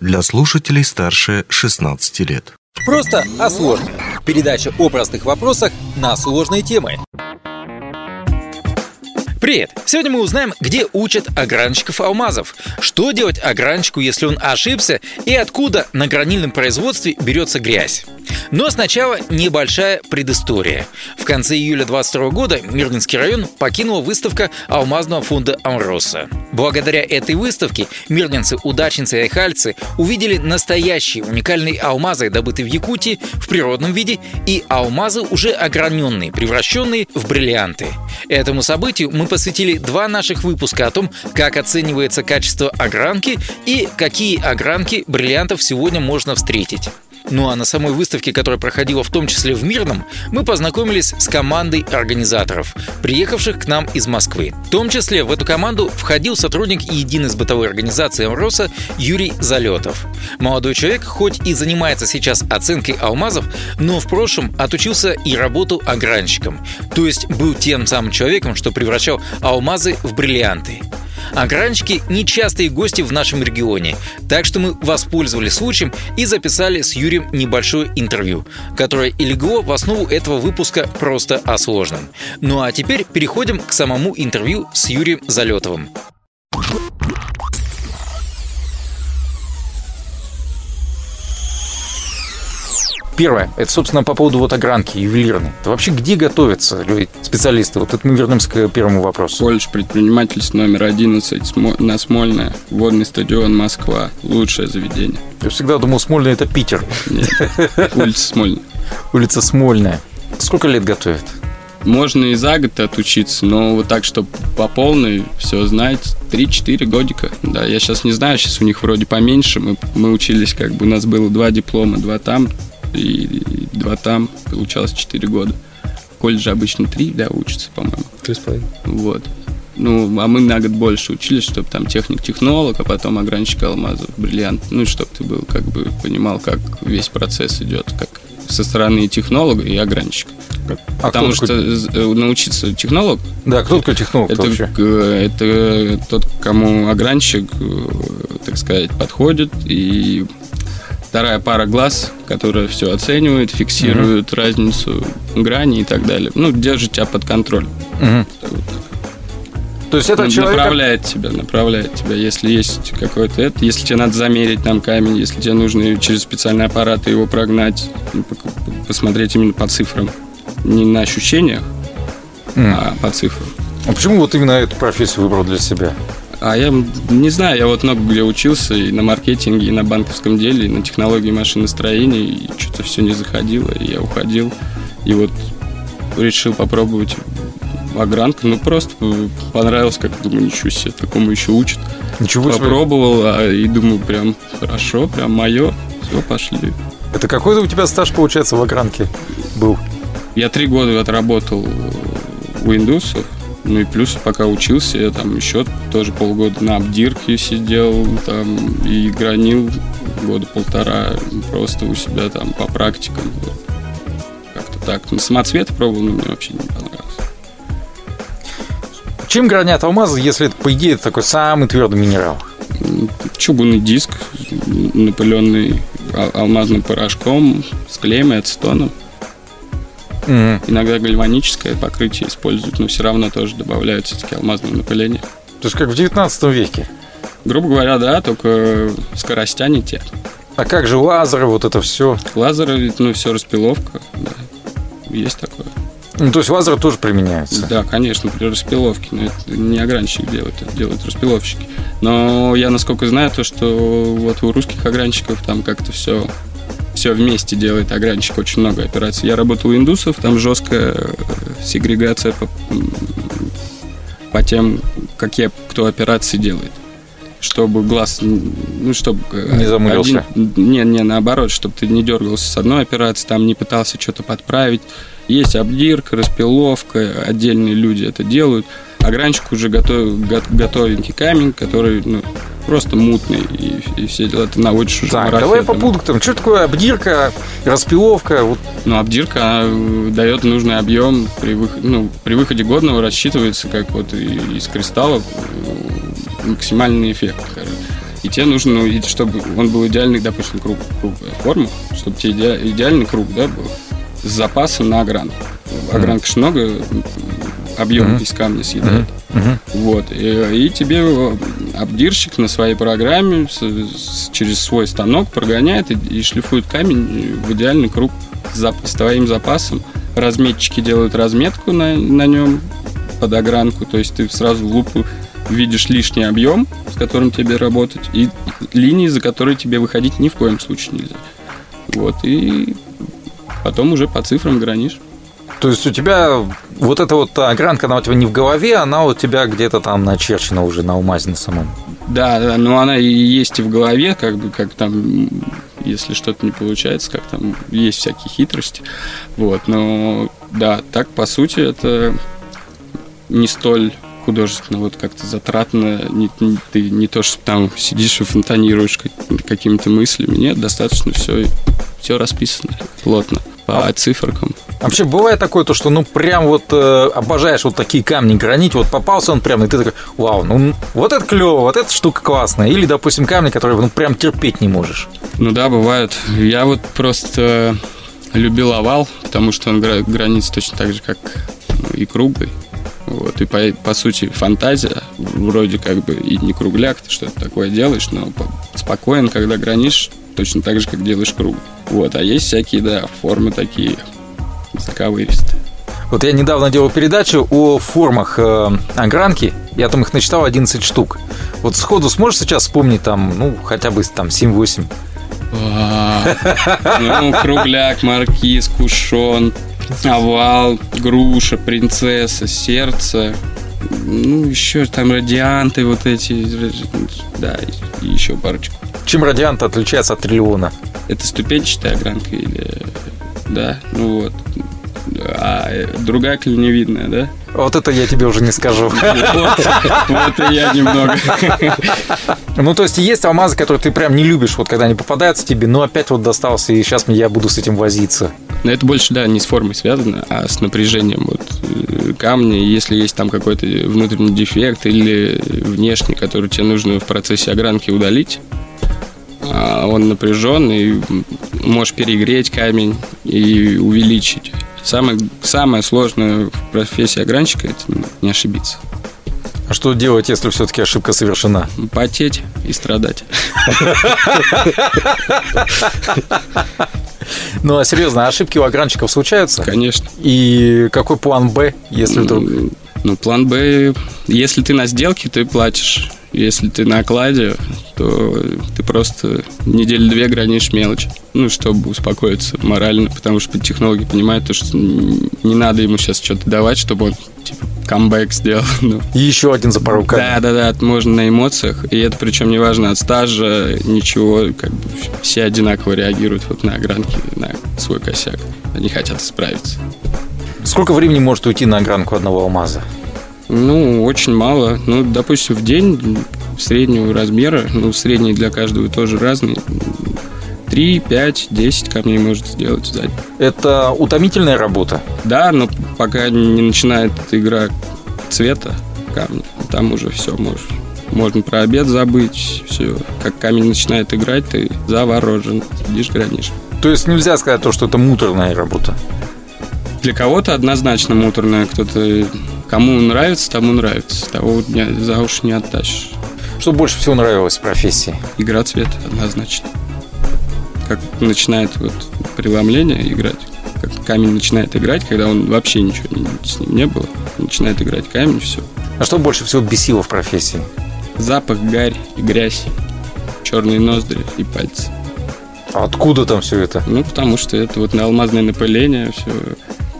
для слушателей старше 16 лет. Просто о сложном. Передача о простых вопросах на сложные темы. Привет! Сегодня мы узнаем, где учат огранщиков алмазов. Что делать огранщику, если он ошибся, и откуда на гранильном производстве берется грязь. Но сначала небольшая предыстория. В конце июля 22 года Мирнинский район покинула выставка алмазного фонда Амроса. Благодаря этой выставке мирнинцы, удачницы и айхальцы увидели настоящие уникальные алмазы, добытые в Якутии в природном виде, и алмазы уже ограненные, превращенные в бриллианты. Этому событию мы посвятили два наших выпуска о том, как оценивается качество огранки и какие огранки бриллиантов сегодня можно встретить. Ну а на самой выставке, которая проходила в том числе в Мирном, мы познакомились с командой организаторов, приехавших к нам из Москвы. В том числе в эту команду входил сотрудник единой бытовой организации «Амроса» Юрий Залетов. Молодой человек хоть и занимается сейчас оценкой алмазов, но в прошлом отучился и работал огранщиком, то есть был тем самым человеком, что превращал алмазы в бриллианты. Огранщики – нечастые гости в нашем регионе, так что мы воспользовались случаем и записали с Юрием небольшое интервью, которое и легло в основу этого выпуска просто о сложном. Ну а теперь переходим к самому интервью с Юрием Залетовым. Первое, это, собственно, по поводу вот огранки ювелирной. Это вообще где готовятся люди, специалисты? Вот это мы вернемся к первому вопросу. Колледж предпринимательства номер 11 на Смольная, водный стадион Москва. Лучшее заведение. Я всегда думал, Смольная это Питер. Нет, улица Смольная. Улица Смольная. Сколько лет готовят? Можно и за год отучиться, но вот так, чтобы по полной все знать, 3-4 годика. Да, я сейчас не знаю, сейчас у них вроде поменьше. Мы, мы учились, как бы у нас было два диплома, два там, и, два там, получалось 4 года. В колледже обычно 3, да, учатся, по-моему. Три с половиной. Вот. Ну, а мы на год больше учились, чтобы там техник-технолог, а потом огранщик алмазов, бриллиант. Ну, чтобы ты был, как бы, понимал, как весь процесс идет, как со стороны технолога и огранщика. А Потому что такой... Э, научиться технолог... Да, кто такой технолог это, вообще? Это тот, кому огранщик, э, так сказать, подходит и вторая пара глаз, которая все оценивает, фиксирует угу. разницу грани и так далее. Ну, держит тебя под контроль. Угу. То есть это человек... Направляет тебя, направляет тебя, если есть какой-то это, если тебе надо замерить там камень, если тебе нужно через специальный аппарат его прогнать, ну, посмотреть именно по цифрам. Не на ощущениях, mm. а по цифрам. А почему вот именно эту профессию выбрал для себя? А я не знаю, я вот много где учился, и на маркетинге, и на банковском деле, и на технологии машиностроения, и что-то все не заходило, и я уходил. И вот решил попробовать огранку, ну просто понравилось, как думаю, ничего себе, такому еще учат. Ничего себе. Попробовал, а, и думаю, прям хорошо, прям мое, все, пошли. Это какой у тебя стаж, получается, в огранке был? Я три года отработал у индусов, ну и плюс, пока учился, я там еще тоже полгода на обдирке сидел там и гранил года полтора просто у себя там по практикам. Вот. Как-то так. На самоцвет пробовал, но мне вообще не понравилось. Чем гранят алмазы, если это, по идее, такой самый твердый минерал? Чугунный диск, напыленный алмазным порошком с клеем и ацетоном. Mm-hmm. Иногда гальваническое покрытие используют, но все равно тоже добавляют все-таки алмазное напыление. То есть как в 19 веке? Грубо говоря, да, только скоростя не те. А как же лазеры, вот это все? Лазеры, ну, все распиловка, да. Есть такое. Ну, то есть лазеры тоже применяются? Да, конечно, при распиловке. Но это не огранщик делает, это делают распиловщики. Но я, насколько знаю, то, что вот у русских огранщиков там как-то все все вместе делает огранщик, очень много операций. Я работал у индусов, там жесткая э, сегрегация по, по тем, какие кто операции делает. Чтобы глаз, ну, чтобы... Э, не замылился. Один, не, не, наоборот, чтобы ты не дергался с одной операции, там не пытался что-то подправить. Есть обдирка, распиловка, отдельные люди это делают. Огранщик уже готов, готовенький камень, который ну, просто мутный, и, и все дела ты наводишь уже Так, давай по пунктам. Что такое обдирка, распиловка? Вот. Ну, обдирка э, дает нужный объем при, выходе, ну, при выходе годного рассчитывается как вот из кристаллов э, максимальный эффект. И тебе нужно, ну, чтобы он был идеальный, допустим, круг, круглая форма, чтобы тебе иде, идеальный круг, да, был с запасом на огранку. Огранка же много объем mm-hmm. из камня съедает. Вот. И, и тебе обдирщик на своей программе с, с, через свой станок прогоняет и, и шлифует камень в идеальный круг с, зап, с твоим запасом. Разметчики делают разметку на, на нем под огранку, то есть ты сразу в лупу видишь лишний объем, с которым тебе работать, и линии, за которые тебе выходить ни в коем случае нельзя. Вот, и потом уже по цифрам гранишь. То есть у тебя вот эта вот огранка, она у тебя не в голове, она у тебя где-то там начерчена уже на умазе на самом. Да, да, но она и есть и в голове, как бы, как там, если что-то не получается, как там есть всякие хитрости. Вот, но да, так по сути это не столь художественно, вот как-то затратно, не, не, ты не то, что там сидишь и фонтанируешь какими-то мыслями, нет, достаточно все, все расписано плотно по а, циферкам. Вообще бывает такое, то, что ну прям вот э, обожаешь вот такие камни гранить, вот попался он прям, и ты такой, вау, ну вот это клево, вот эта штука классная. Или, допустим, камни, которые ну прям терпеть не можешь. Ну да, бывают. Я вот просто любил овал, потому что он границ точно так же, как ну, и круглый. Вот, и по, по сути фантазия, вроде как бы и не кругляк, ты что-то такое делаешь, но спокоен, когда гранишь, точно так же, как делаешь круг. Вот, а есть всякие, да, формы такие заковыристые. Вот я недавно делал передачу о формах э, огранки, я там их начитал 11 штук. Вот сходу сможешь сейчас вспомнить там, ну, хотя бы там 7-8? Ну, кругляк, маркиз, кушон, овал, груша, принцесса, сердце. Ну, еще там радианты вот эти. Да, и еще парочку. Чем радиант отличается от триллиона? Это ступенчатая огранка или... Да, ну вот. А другая клиневидная, да? Вот это я тебе уже не скажу. Вот и я немного. Ну, то есть есть алмазы, которые ты прям не любишь, вот когда они попадаются тебе, но опять вот достался, и сейчас я буду с этим возиться. Но это больше, да, не с формой связано, а с напряжением вот э, камня. Если есть там какой-то внутренний дефект или внешний, который тебе нужно в процессе огранки удалить, а он напряжен, и можешь перегреть камень и увеличить. Самое, самое сложное в профессии огранщика – это не ошибиться. А что делать, если все-таки ошибка совершена? Потеть и страдать. Ну, а серьезно, ошибки у огранщиков случаются? Конечно. И какой план Б, если вдруг... Ну, план Б, если ты на сделке, ты платишь. Если ты на окладе, то ты просто неделю две гранишь мелочь. Ну, чтобы успокоиться морально, потому что технологи понимают, то, что не надо ему сейчас что-то давать, чтобы он типа камбэк сделал. Ну. И еще один за пару Да, да, да, можно на эмоциях. И это причем не важно от стажа, ничего, как бы все одинаково реагируют вот на огранки, на свой косяк. Они хотят справиться. Сколько времени может уйти на огранку одного алмаза? Ну, очень мало. Ну, допустим, в день среднего размера, ну, средний для каждого тоже разный. 3, 5, 10 камней может сделать за день. Это утомительная работа? Да, но пока не начинает игра цвета камня, там уже все можешь. Можно про обед забыть, все. Как камень начинает играть, ты заворожен, сидишь, гранишь. То есть нельзя сказать то, что это муторная работа? Для кого-то однозначно муторная, кто-то Кому нравится, тому нравится. Того не, за уши не оттащишь. Что больше всего нравилось в профессии? Игра цвета, однозначно. Как начинает вот преломление играть, как камень начинает играть, когда он вообще ничего с ним не было, начинает играть камень, все. А что больше всего бесило в профессии? Запах, гарь и грязь, черные ноздри и пальцы. А откуда там все это? Ну, потому что это вот на алмазное напыление, все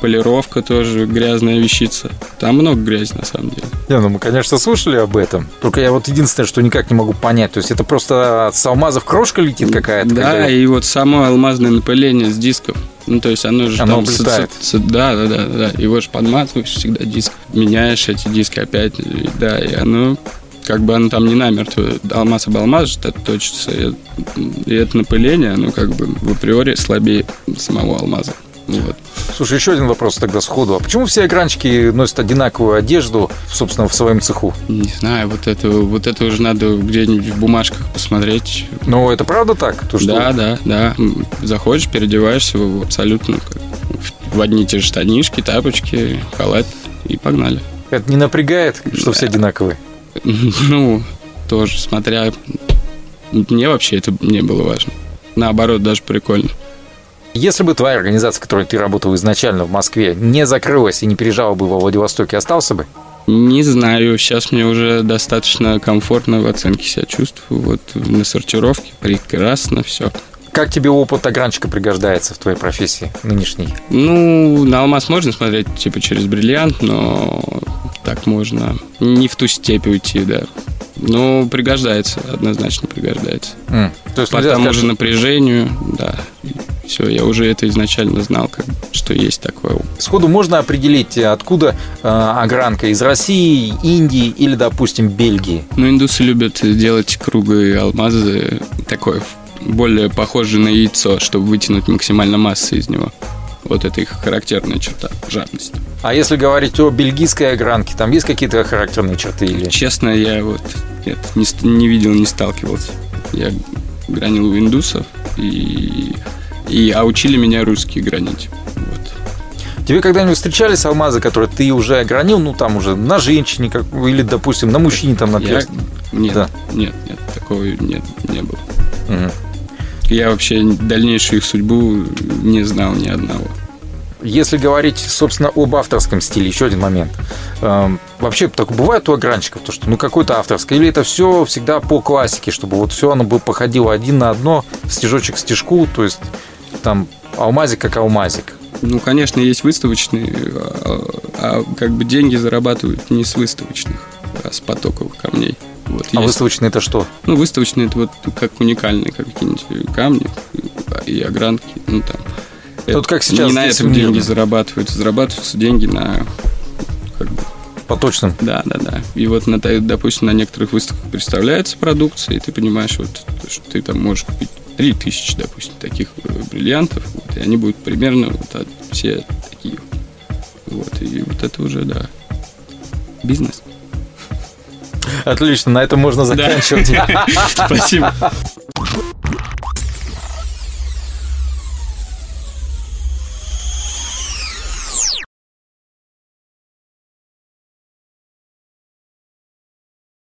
полировка тоже грязная вещица. Там много грязи, на самом деле. Не, ну мы, конечно, слушали об этом. Только я вот единственное, что никак не могу понять. То есть это просто с алмазов крошка летит какая-то? Да, когда... и вот само алмазное напыление с дисков. Ну, то есть оно же оно там... Облетает. С, с, да, да, да, да. Его же подмазываешь всегда диск. Меняешь эти диски опять. Да, и оно как бы оно там не намертво. Алмаз об алмаз это точится. И это напыление, оно как бы в априори слабее самого алмаза Вот. Слушай, еще один вопрос тогда сходу. А почему все огранчики носят одинаковую одежду, собственно, в своем цеху? Не знаю, вот это, вот это уже надо где-нибудь в бумажках посмотреть. Ну, это правда так? То, что... Да, да, да. Заходишь, переодеваешься абсолютно в одни те же штанишки, тапочки, халат и погнали. Это не напрягает, что да. все одинаковые? Ну, тоже, смотря... Мне вообще это не было важно. Наоборот, даже прикольно. Если бы твоя организация, в которой ты работал изначально в Москве, не закрылась и не переезжала бы во Владивостоке, остался бы? Не знаю, сейчас мне уже достаточно комфортно в оценке себя чувствую. Вот на сортировке прекрасно все. Как тебе опыт огранчика пригождается в твоей профессии нынешней? Ну, на алмаз можно смотреть типа через бриллиант, но так можно не в ту степь уйти, да. Ну, пригождается, однозначно пригождается. Mm. То есть По тому сказать, же напряжению, да. Все, я уже это изначально знал, как, что есть такое. Сходу можно определить, откуда э, огранка из России, Индии или, допустим, Бельгии? Ну, индусы любят делать круглые алмазы, такой более похожий на яйцо, чтобы вытянуть максимально массы из него. Вот это их характерная черта, жадность. А если говорить о бельгийской огранке, там есть какие-то характерные черты? Или... Честно, я вот нет, не, не видел, не сталкивался. Я гранил у индусов, и, и, а учили меня русские гранить. Вот. Тебе когда-нибудь встречались алмазы, которые ты уже огранил, ну там уже на женщине, как, или, допустим, на мужчине там на Я... Нет, да. нет, нет, такого нет, не было. Угу. Я вообще дальнейшую их судьбу не знал ни одного. Если говорить, собственно, об авторском стиле, еще один момент. Эм, вообще, так бывает у огранчиков, то, что ну какой-то авторское, или это все всегда по классике, чтобы вот все оно бы походило один на одно, стежочек к стежку, то есть там алмазик как алмазик. Ну, конечно, есть выставочные, а, а как бы деньги зарабатывают не с выставочных, а с потоковых камней. Вот, а есть. выставочные это что? Ну, выставочные это вот как уникальные какие-нибудь камни и огранки, ну там Тут как сейчас не на этом деньги зарабатываются, зарабатываются деньги на как бы, по точным. Да, да, да. И вот, на, допустим, на некоторых выставках представляется продукция, и ты понимаешь, вот, что ты там можешь купить 3000, допустим, таких э, бриллиантов, вот, и они будут примерно вот все такие. Вот, и вот это уже, да, бизнес. Отлично, на этом можно заканчивать. Спасибо.